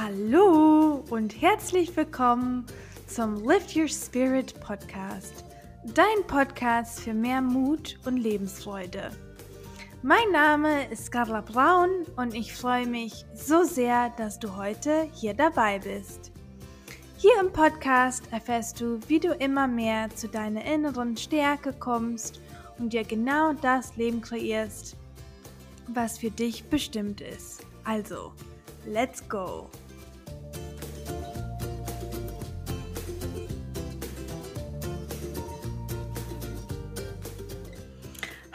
Hallo und herzlich willkommen zum Lift Your Spirit Podcast, dein Podcast für mehr Mut und Lebensfreude. Mein Name ist Carla Braun und ich freue mich so sehr, dass du heute hier dabei bist. Hier im Podcast erfährst du, wie du immer mehr zu deiner inneren Stärke kommst und dir genau das Leben kreierst, was für dich bestimmt ist. Also, let's go!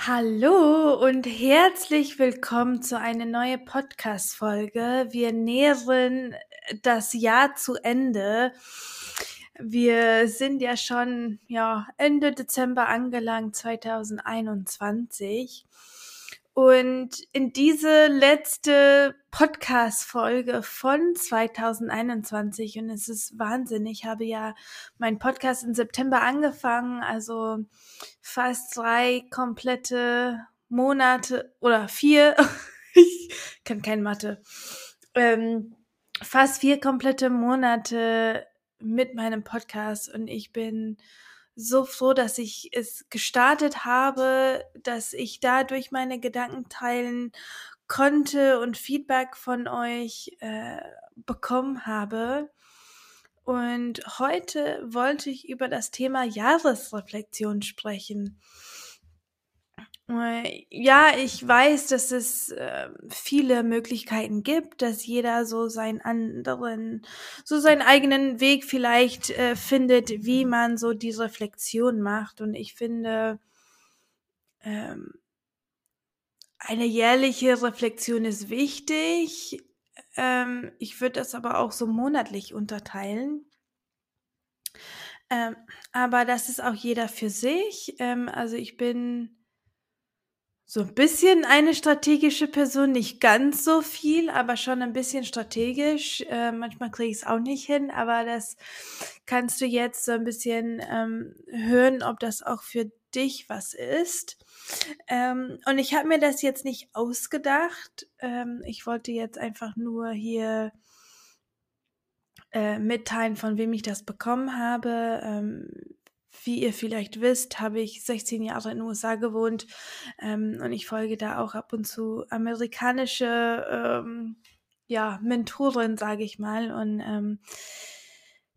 Hallo und herzlich willkommen zu einer neuen Podcast-Folge. Wir nähern das Jahr zu Ende. Wir sind ja schon ja, Ende Dezember angelangt, 2021. Und in diese letzte Podcast-Folge von 2021, und es ist Wahnsinn, ich habe ja meinen Podcast im September angefangen, also fast drei komplette Monate oder vier, ich kann kein Mathe, ähm, fast vier komplette Monate mit meinem Podcast und ich bin so froh, dass ich es gestartet habe, dass ich dadurch meine Gedanken teilen konnte und Feedback von euch äh, bekommen habe. Und heute wollte ich über das Thema Jahresreflexion sprechen. Äh, ja, ich weiß, dass es äh, viele Möglichkeiten gibt, dass jeder so seinen anderen, so seinen eigenen Weg vielleicht äh, findet, wie man so die Reflexion macht. Und ich finde, ähm, eine jährliche Reflexion ist wichtig. Ähm, ich würde das aber auch so monatlich unterteilen. Ähm, aber das ist auch jeder für sich. Ähm, also ich bin so ein bisschen eine strategische Person, nicht ganz so viel, aber schon ein bisschen strategisch. Äh, manchmal kriege ich es auch nicht hin, aber das kannst du jetzt so ein bisschen ähm, hören, ob das auch für dich was ist. Ähm, und ich habe mir das jetzt nicht ausgedacht. Ähm, ich wollte jetzt einfach nur hier äh, mitteilen, von wem ich das bekommen habe. Ähm, wie ihr vielleicht wisst, habe ich 16 Jahre in den USA gewohnt ähm, und ich folge da auch ab und zu amerikanische ähm, ja, Mentoren, sage ich mal. Und ähm,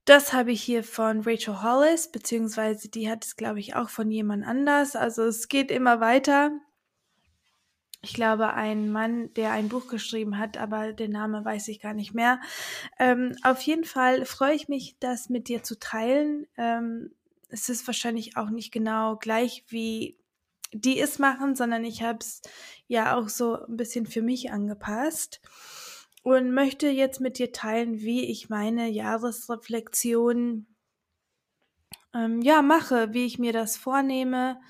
das habe ich hier von Rachel Hollis, beziehungsweise die hat es, glaube ich, auch von jemand anders. Also es geht immer weiter. Ich glaube, ein Mann, der ein Buch geschrieben hat, aber den Namen weiß ich gar nicht mehr. Ähm, auf jeden Fall freue ich mich, das mit dir zu teilen. Ähm, es ist wahrscheinlich auch nicht genau gleich, wie die es machen, sondern ich habe es ja auch so ein bisschen für mich angepasst und möchte jetzt mit dir teilen, wie ich meine Jahresreflexion ähm, ja mache, wie ich mir das vornehme.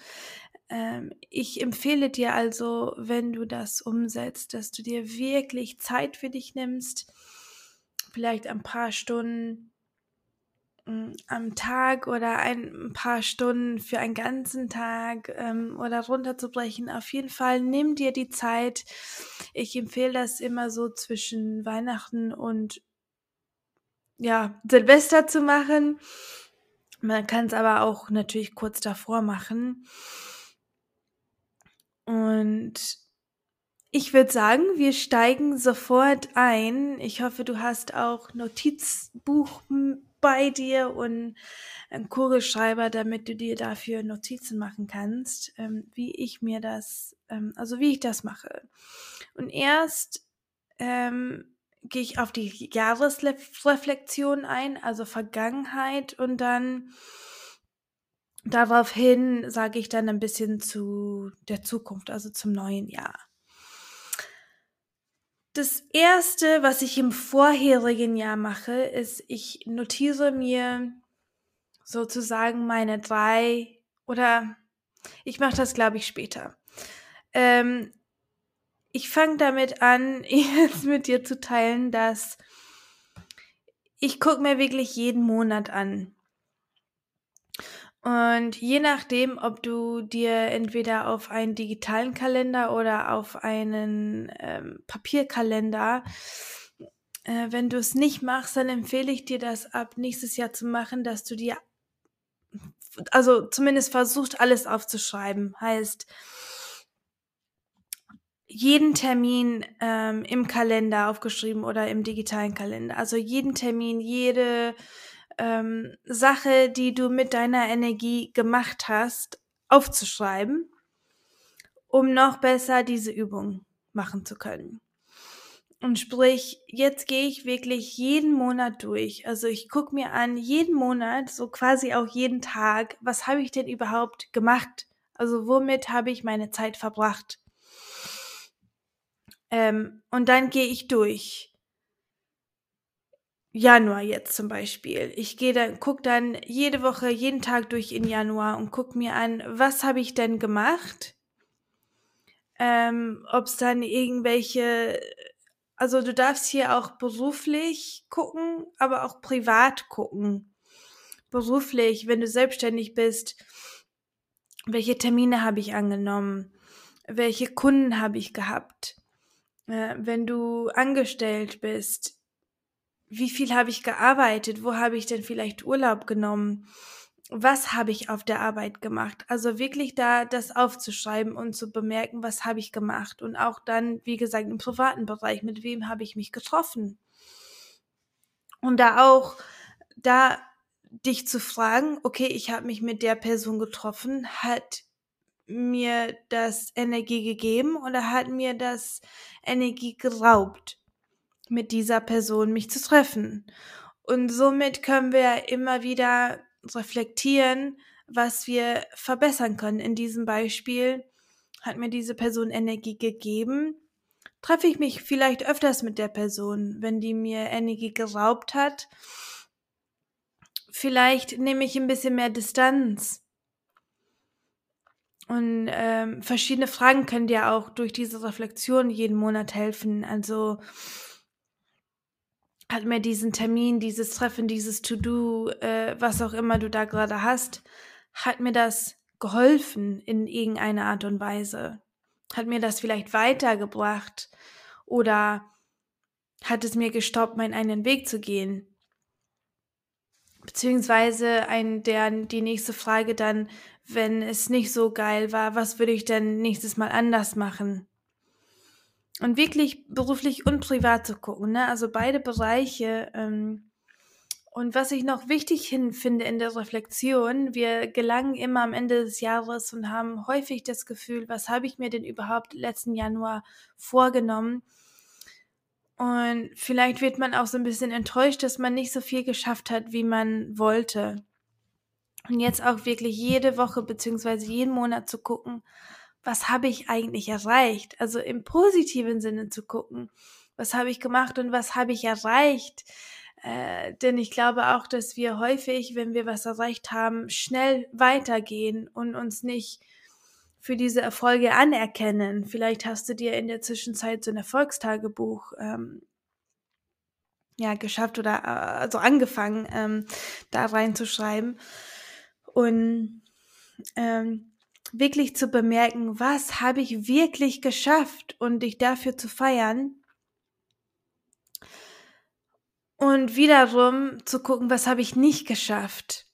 Ähm, ich empfehle dir also, wenn du das umsetzt, dass du dir wirklich Zeit für dich nimmst, vielleicht ein paar Stunden am Tag oder ein paar Stunden für einen ganzen Tag ähm, oder runterzubrechen. Auf jeden Fall nimm dir die Zeit. Ich empfehle das immer so zwischen Weihnachten und ja, Silvester zu machen. Man kann es aber auch natürlich kurz davor machen. Und ich würde sagen, wir steigen sofort ein. Ich hoffe, du hast auch Notizbuch bei dir und einen Kugelschreiber, damit du dir dafür Notizen machen kannst, ähm, wie ich mir das, ähm, also wie ich das mache. Und erst ähm, gehe ich auf die Jahresreflexion ein, also Vergangenheit und dann daraufhin sage ich dann ein bisschen zu der Zukunft, also zum neuen Jahr. Das erste, was ich im vorherigen Jahr mache, ist, ich notiere mir sozusagen meine drei oder ich mache das, glaube ich, später. Ähm, ich fange damit an, jetzt mit dir zu teilen, dass ich gucke mir wirklich jeden Monat an, und je nachdem, ob du dir entweder auf einen digitalen Kalender oder auf einen ähm, Papierkalender Äh, wenn du es nicht machst, dann empfehle ich dir, das ab nächstes Jahr zu machen, dass du dir, also zumindest versucht, alles aufzuschreiben. Heißt, jeden Termin ähm, im Kalender aufgeschrieben oder im digitalen Kalender. Also jeden Termin, jede ähm, Sache, die du mit deiner Energie gemacht hast, aufzuschreiben, um noch besser diese Übung machen zu können. Und sprich, jetzt gehe ich wirklich jeden Monat durch. Also ich gucke mir an, jeden Monat, so quasi auch jeden Tag, was habe ich denn überhaupt gemacht? Also womit habe ich meine Zeit verbracht? Ähm, und dann gehe ich durch. Januar jetzt zum Beispiel. Ich gehe dann, gucke dann jede Woche, jeden Tag durch in Januar und gucke mir an, was habe ich denn gemacht? Ähm, Ob es dann irgendwelche, also du darfst hier auch beruflich gucken, aber auch privat gucken. Beruflich, wenn du selbstständig bist, welche Termine habe ich angenommen? Welche Kunden habe ich gehabt? Äh, wenn du angestellt bist, wie viel habe ich gearbeitet? Wo habe ich denn vielleicht Urlaub genommen? Was habe ich auf der Arbeit gemacht? Also wirklich da das aufzuschreiben und zu bemerken, was habe ich gemacht? Und auch dann, wie gesagt, im privaten Bereich, mit wem habe ich mich getroffen? Und da auch, da dich zu fragen, okay, ich habe mich mit der Person getroffen, hat mir das Energie gegeben oder hat mir das Energie geraubt, mit dieser Person mich zu treffen? Und somit können wir immer wieder reflektieren, was wir verbessern können. In diesem Beispiel hat mir diese Person Energie gegeben. Treffe ich mich vielleicht öfters mit der Person, wenn die mir Energie geraubt hat? Vielleicht nehme ich ein bisschen mehr Distanz und ähm, verschiedene Fragen können dir auch durch diese Reflexion jeden Monat helfen. Also hat mir diesen Termin, dieses Treffen, dieses To-Do, äh, was auch immer du da gerade hast, hat mir das geholfen in irgendeiner Art und Weise? Hat mir das vielleicht weitergebracht? Oder hat es mir gestoppt, meinen eigenen Weg zu gehen? Beziehungsweise ein, der, die nächste Frage dann, wenn es nicht so geil war, was würde ich denn nächstes Mal anders machen? Und wirklich beruflich und privat zu gucken, ne? Also beide Bereiche. Ähm, und was ich noch wichtig finde in der Reflexion, wir gelangen immer am Ende des Jahres und haben häufig das Gefühl, was habe ich mir denn überhaupt letzten Januar vorgenommen? Und vielleicht wird man auch so ein bisschen enttäuscht, dass man nicht so viel geschafft hat, wie man wollte. Und jetzt auch wirklich jede Woche beziehungsweise jeden Monat zu gucken, was habe ich eigentlich erreicht? Also im positiven Sinne zu gucken, was habe ich gemacht und was habe ich erreicht? Äh, denn ich glaube auch, dass wir häufig, wenn wir was erreicht haben, schnell weitergehen und uns nicht für diese Erfolge anerkennen. Vielleicht hast du dir in der Zwischenzeit so ein Erfolgstagebuch ähm, ja, geschafft oder äh, also angefangen, ähm, da reinzuschreiben und ähm, wirklich zu bemerken, was habe ich wirklich geschafft und dich dafür zu feiern. Und wiederum zu gucken, was habe ich nicht geschafft.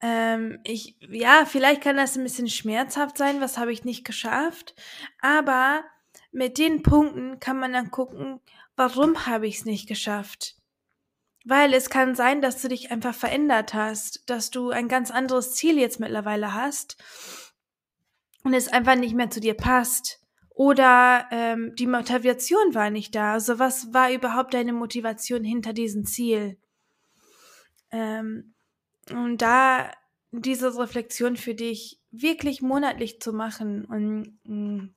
Ähm, ich, ja, vielleicht kann das ein bisschen schmerzhaft sein, was habe ich nicht geschafft. Aber mit den Punkten kann man dann gucken, warum habe ich es nicht geschafft. Weil es kann sein, dass du dich einfach verändert hast, dass du ein ganz anderes Ziel jetzt mittlerweile hast und es einfach nicht mehr zu dir passt. Oder ähm, die Motivation war nicht da. Also was war überhaupt deine Motivation hinter diesem Ziel? Ähm, und da diese Reflexion für dich wirklich monatlich zu machen und mh, mm,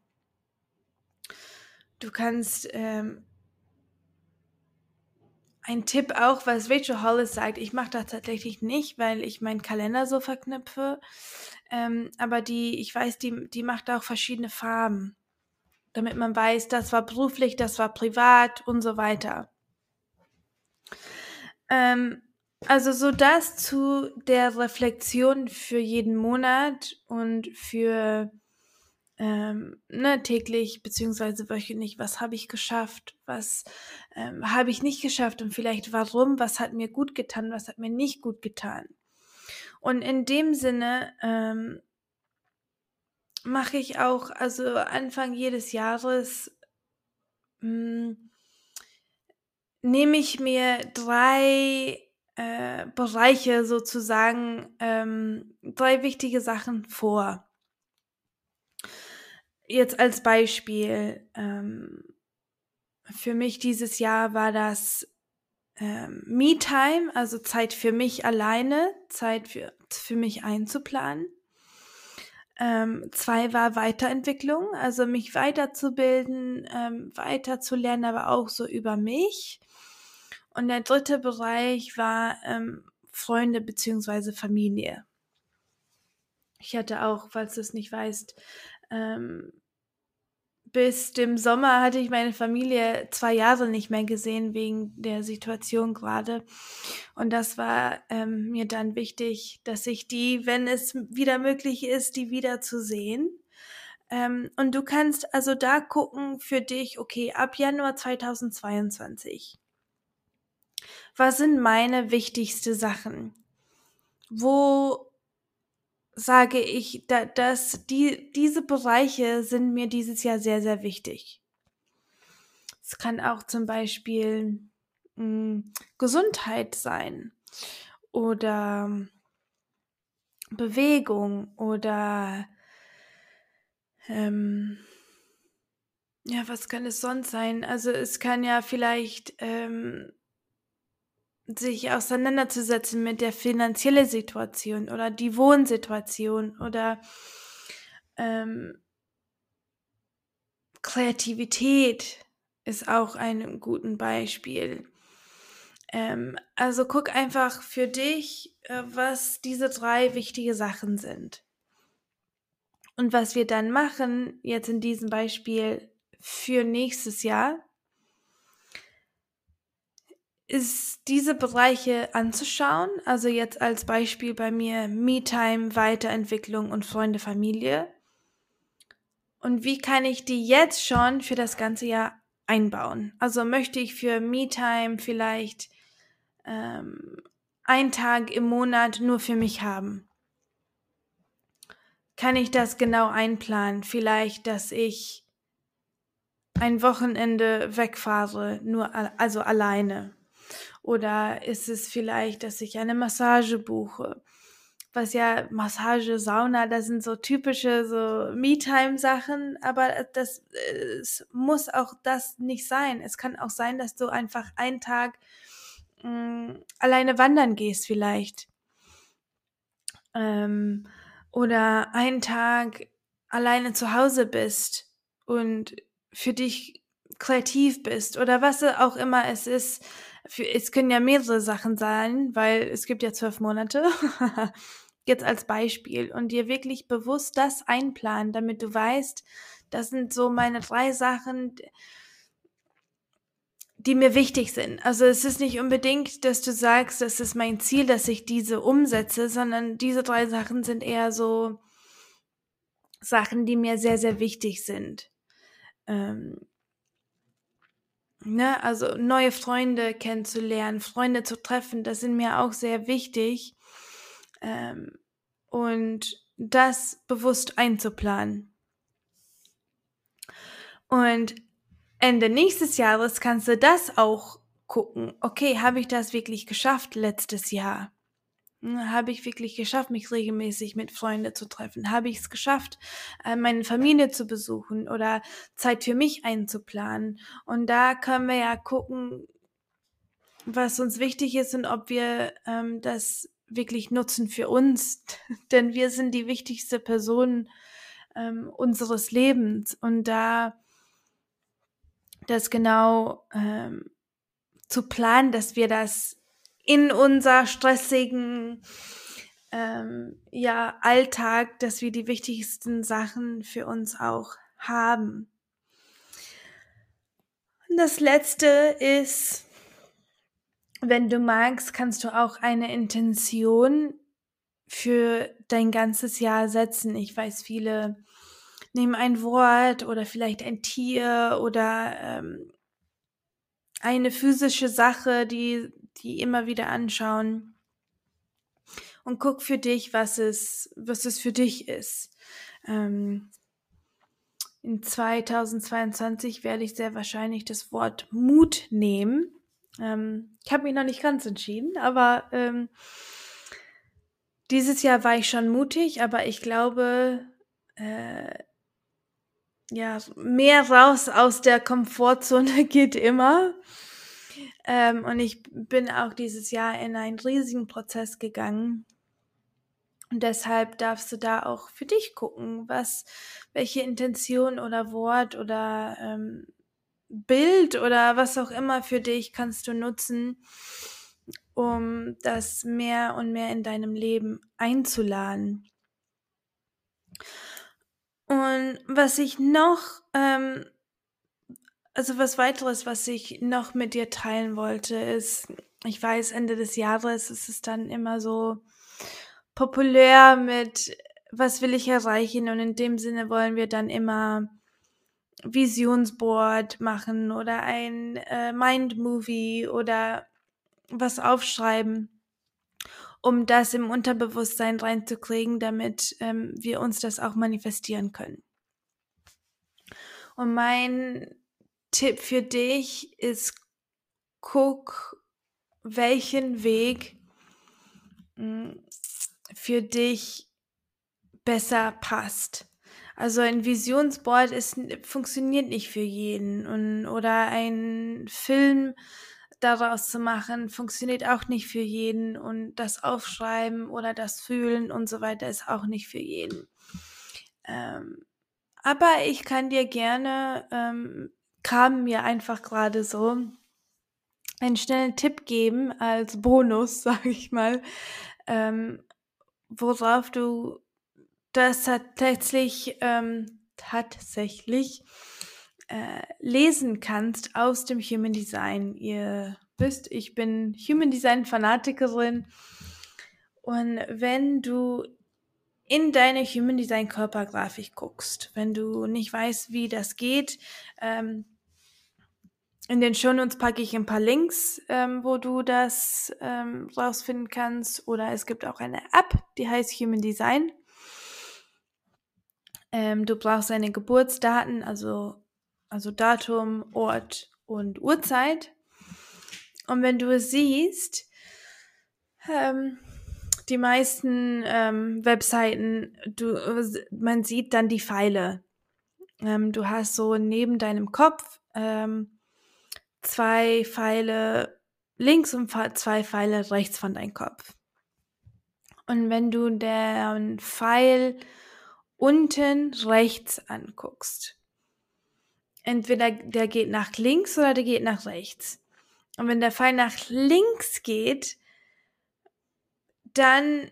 du kannst ähm, ein Tipp auch, was Rachel Hollis sagt, ich mache das tatsächlich nicht, weil ich meinen Kalender so verknüpfe. Ähm, aber die, ich weiß, die, die macht auch verschiedene Farben, damit man weiß, das war beruflich, das war privat und so weiter. Ähm, also so das zu der Reflexion für jeden Monat und für ähm, ne, täglich beziehungsweise wöchentlich, was habe ich geschafft, was ähm, habe ich nicht geschafft und vielleicht warum, was hat mir gut getan, was hat mir nicht gut getan. Und in dem Sinne ähm, mache ich auch, also Anfang jedes Jahres mh, hm, nehme ich mir drei äh, Bereiche sozusagen, ähm, drei wichtige Sachen vor jetzt als Beispiel, ähm, für mich dieses Jahr war das ähm, Me-Time, also Zeit für mich alleine, Zeit für, für mich einzuplanen. Ähm, zwei war Weiterentwicklung, also mich weiterzubilden, ähm, weiterzulernen, aber auch so über mich. Und der dritte Bereich war ähm, Freunde beziehungsweise Familie. Ich hatte auch, falls du es nicht weißt, ähm, bis dem Sommer hatte ich meine Familie zwei Jahre nicht mehr gesehen wegen der Situation gerade. Und das war ähm, mir dann wichtig, dass ich die, wenn es wieder möglich ist, die wieder zu sehen. Ähm, und du kannst also da gucken für dich, okay, ab Januar 2022. Was sind meine wichtigste Sachen? Wo sage ich, da, dass die, diese Bereiche sind mir dieses Jahr sehr, sehr wichtig. Es kann auch zum Beispiel mh, hm, Gesundheit sein oder Bewegung oder ähm, ja, was kann es sonst sein? Also es kann ja vielleicht ähm, sich auseinanderzusetzen mit der finanziellen Situation oder die Wohnsituation oder ähm, Kreativität ist auch ein gutes Beispiel. Ähm, also guck einfach für dich, äh, was diese drei wichtige Sachen sind. Und was wir dann machen, jetzt in diesem Beispiel für nächstes Jahr, ist diese Bereiche anzuschauen. Also jetzt als Beispiel bei mir Me-Time, Weiterentwicklung und Freunde, Familie. Und wie kann ich die jetzt schon für das ganze Jahr einbauen? Also möchte ich für Me-Time vielleicht ähm, einen Tag im Monat nur für mich haben? Kann ich das genau einplanen? Vielleicht, dass ich ein Wochenende wegfahre, nur also alleine. Oder ist es vielleicht, dass ich eine Massage buche? Was ja Massage, Sauna, das sind so typische so Me-Time-Sachen, aber das es muss auch das nicht sein. Es kann auch sein, dass du einfach einen Tag mh, mm, alleine wandern gehst vielleicht. Ähm, oder einen Tag alleine zu Hause bist und für dich kreativ bist oder was auch immer es ist, für, es können ja mehrere Sachen sein, weil es gibt ja zwölf Monate. Jetzt als Beispiel und dir wirklich bewusst das einplanen, damit du weißt, das sind so meine drei Sachen, die mir wichtig sind. Also es ist nicht unbedingt, dass du sagst, das ist mein Ziel, dass ich diese umsetze, sondern diese drei Sachen sind eher so Sachen, die mir sehr, sehr wichtig sind. Ähm, Ne, also neue Freunde kennenzulernen, Freunde zu treffen, das sind mir auch sehr wichtig. Ähm, und das bewusst einzuplanen. Und Ende nächstes Jahres kannst du das auch gucken. Okay, habe ich das wirklich geschafft letztes Jahr? Habe ich wirklich geschafft, mich regelmäßig mit Freunden zu treffen? Habe ich es geschafft, äh, meine Familie zu besuchen oder Zeit für mich einzuplanen? Und da können wir ja gucken, was uns wichtig ist und ob wir ähm, das wirklich nutzen für uns, denn wir sind die wichtigste Person ähm, unseres Lebens und da das genau ähm, zu planen, dass wir das in unser stressigen ähm, ja, Alltag, dass wir die wichtigsten Sachen für uns auch haben. Und das letzte ist, wenn du magst, kannst du auch eine Intention für dein ganzes Jahr setzen. Ich weiß, viele nimm ein Wort oder vielleicht ein Tier oder ähm, eine physische Sache, die, die immer wieder anschauen und guck für dich, was es, was es für dich ist. Ähm, in 2022 werde ich sehr wahrscheinlich das Wort Mut nehmen. Ähm, ich habe mich noch nicht ganz entschieden, aber ähm, dieses Jahr war ich schon mutig, aber ich glaube, äh, ja, mehr raus aus der Komfortzone geht immer. Ähm, und ich bin auch dieses Jahr in einen riesigen Prozess gegangen. Und deshalb darfst du da auch für dich gucken, was, welche Intention oder Wort oder ähm, Bild oder was auch immer für dich kannst du nutzen, um das mehr und mehr in deinem Leben einzuladen. Und was ich noch, ähm, also was weiteres, was ich noch mit dir teilen wollte, ist, ich weiß, Ende des Jahres ist es dann immer so populär mit, was will ich erreichen? Und in dem Sinne wollen wir dann immer Visionsboard machen oder ein äh, Mind-Movie oder was aufschreiben, um das im Unterbewusstsein reinzukriegen, damit ähm, wir uns das auch manifestieren können. Und mein Tipp für dich ist, guck, welchen Weg hm, für dich besser passt. Also ein Visionsboard ist, funktioniert nicht für jeden und, oder ein Film daraus zu machen, funktioniert auch nicht für jeden und das Aufschreiben oder das Fühlen und so weiter ist auch nicht für jeden. Ähm, aber ich kann dir gerne, ähm, kam mir einfach gerade so, einen schnellen Tipp geben als Bonus, sage ich mal, ähm, worauf du das tatsächlich, ähm, tatsächlich äh, lesen kannst aus dem Human Design. Ihr wisst, ich bin Human Design Fanatikerin und wenn du in deine Human Design Körpergrafik guckst, wenn du nicht weißt, wie das geht, ähm, in den Shownotes packe ich ein paar Links, ähm, wo du das ähm, rausfinden kannst. Oder es gibt auch eine App, die heißt Human Design. Ähm, du brauchst deine Geburtsdaten, also, also Datum, Ort und Uhrzeit. Und wenn du es siehst, ähm, die meisten ähm, Webseiten, du, man sieht dann die Pfeile. Ähm, du hast so neben deinem Kopf ähm, zwei Pfeile links und zwei Pfeile rechts von deinem Kopf. Und wenn du den Pfeil unten rechts anguckst, entweder der geht nach links oder der geht nach rechts. Und wenn der Pfeil nach links geht, dann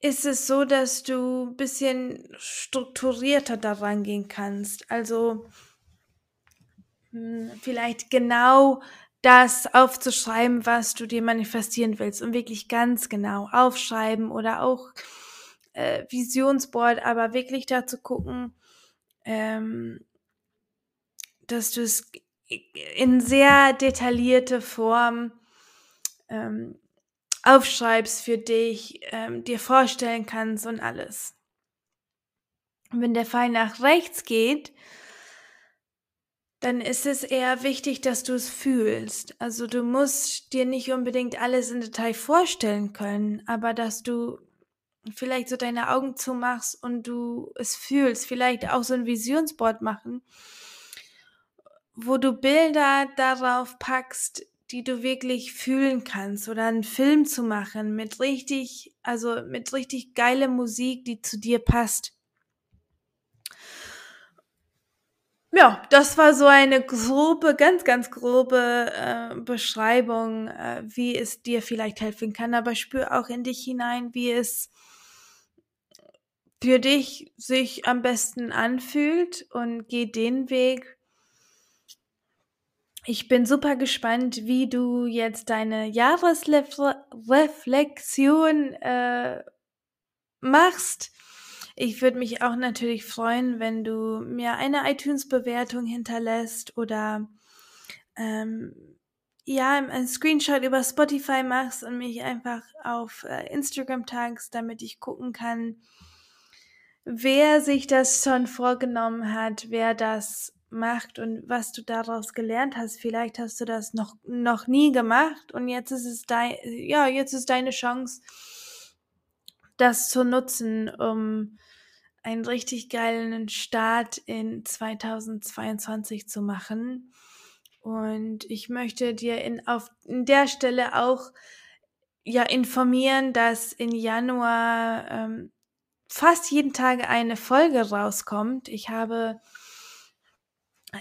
ist es so, dass du ein bisschen strukturierter daran gehen kannst. Also vielleicht genau das aufzuschreiben, was du dir manifestieren willst und wirklich ganz genau aufschreiben oder auch äh, Visionsboard, aber wirklich dazu gucken, ähm, dass du es in sehr detaillierte Form ähm, aufschreibst für dich, ähm, dir vorstellen kannst und alles. Und wenn der Pfeil nach rechts geht, dann ist es eher wichtig, dass du es fühlst. Also du musst dir nicht unbedingt alles in Detail vorstellen können, aber dass du vielleicht so deine Augen zumachst und du es fühlst, vielleicht auch so ein Visionsboard machen, wo du Bilder darauf packst, die du wirklich fühlen kannst oder einen Film zu machen mit richtig, also mit richtig geile Musik, die zu dir passt. Ja, das war so eine grobe, ganz, ganz grobe äh, Beschreibung, äh, wie es dir vielleicht helfen kann. Aber spür auch in dich hinein, wie es für dich sich am besten anfühlt und geh den Weg. Ich bin super gespannt, wie du jetzt deine Jahresreflexion äh, machst Ich würde mich auch natürlich freuen, wenn du mir eine iTunes-Bewertung hinterlässt oder ähm, ja, ein Screenshot über Spotify machst und mich einfach auf äh, Instagram tagst, damit ich gucken kann, wer sich das schon vorgenommen hat, wer das macht und was du daraus gelernt hast. Vielleicht hast du das noch, noch nie gemacht und jetzt ist es dein, ja, jetzt ist deine Chance, das zu nutzen, um einen richtig geilen Start in 2022 zu machen. Und ich möchte dir in, auf in der Stelle auch ja informieren, dass in Januar ähm, fast jeden Tag eine Folge rauskommt. Ich habe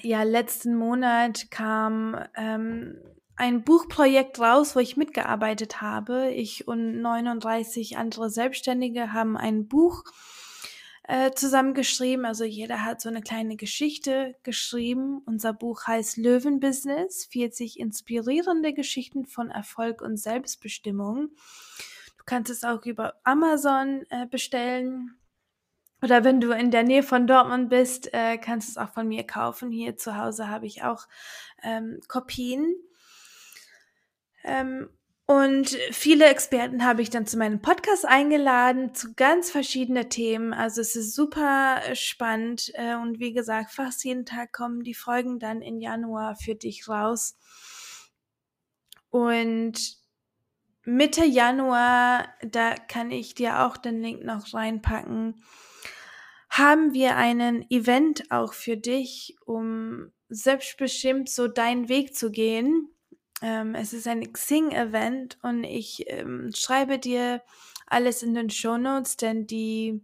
ja letzten Monat kam ähm, ein Buchprojekt raus, wo ich mitgearbeitet habe. Ich und 39 andere Selbstständige haben ein Buch äh, zusammengeschrieben. Also jeder hat so eine kleine Geschichte geschrieben. Unser Buch heißt Löwenbusiness, 40 inspirierende Geschichten von Erfolg und Selbstbestimmung. Du kannst es auch über Amazon äh, bestellen. Oder wenn du in der Nähe von Dortmund bist, äh, kannst du es auch von mir kaufen. Hier zu Hause habe ich auch ähm, Kopien. Ähm, und viele Experten habe ich dann zu meinem Podcast eingeladen, zu ganz verschiedenen Themen. Also es ist super äh, spannend. Äh, und wie gesagt, fast jeden Tag kommen die Folgen dann in Januar für dich raus. Und Mitte Januar, da kann ich dir auch den Link noch reinpacken, haben wir einen Event auch für dich, um selbstbestimmt so deinen Weg zu gehen ähm, es ist ein Xing-Event und ich ähm, schreibe dir alles in den Show Notes, denn die,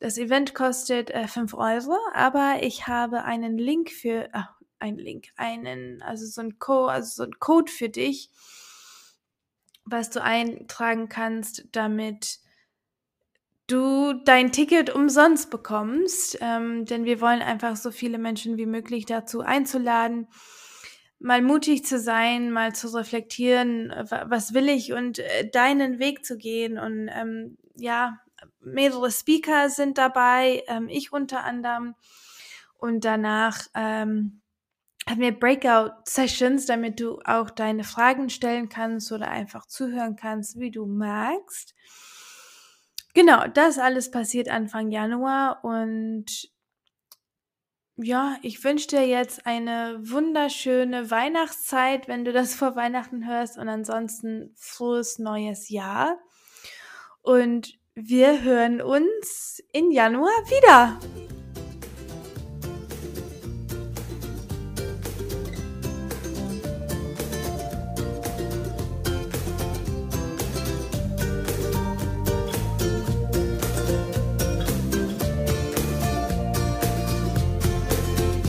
das Event kostet äh, 5 Euro, aber ich habe einen Link für, ach, einen Link, einen, also so ein Code, also so ein Code für dich, was du eintragen kannst, damit du dein Ticket umsonst bekommst, ähm, denn wir wollen einfach so viele Menschen wie möglich dazu einzuladen, mal mutig zu sein, mal zu reflektieren, was will ich und äh, deinen Weg zu gehen. Und ähm, ja, mehrere Speaker sind dabei, ähm, ich unter anderem. Und danach ähm, haben wir Breakout-Sessions, damit du auch deine Fragen stellen kannst oder einfach zuhören kannst, wie du magst. Genau, das alles passiert Anfang Januar und ja, ich wünsche dir jetzt eine wunderschöne Weihnachtszeit, wenn du das vor Weihnachten hörst und ansonsten frohes neues Jahr. Und wir hören uns in Januar wieder.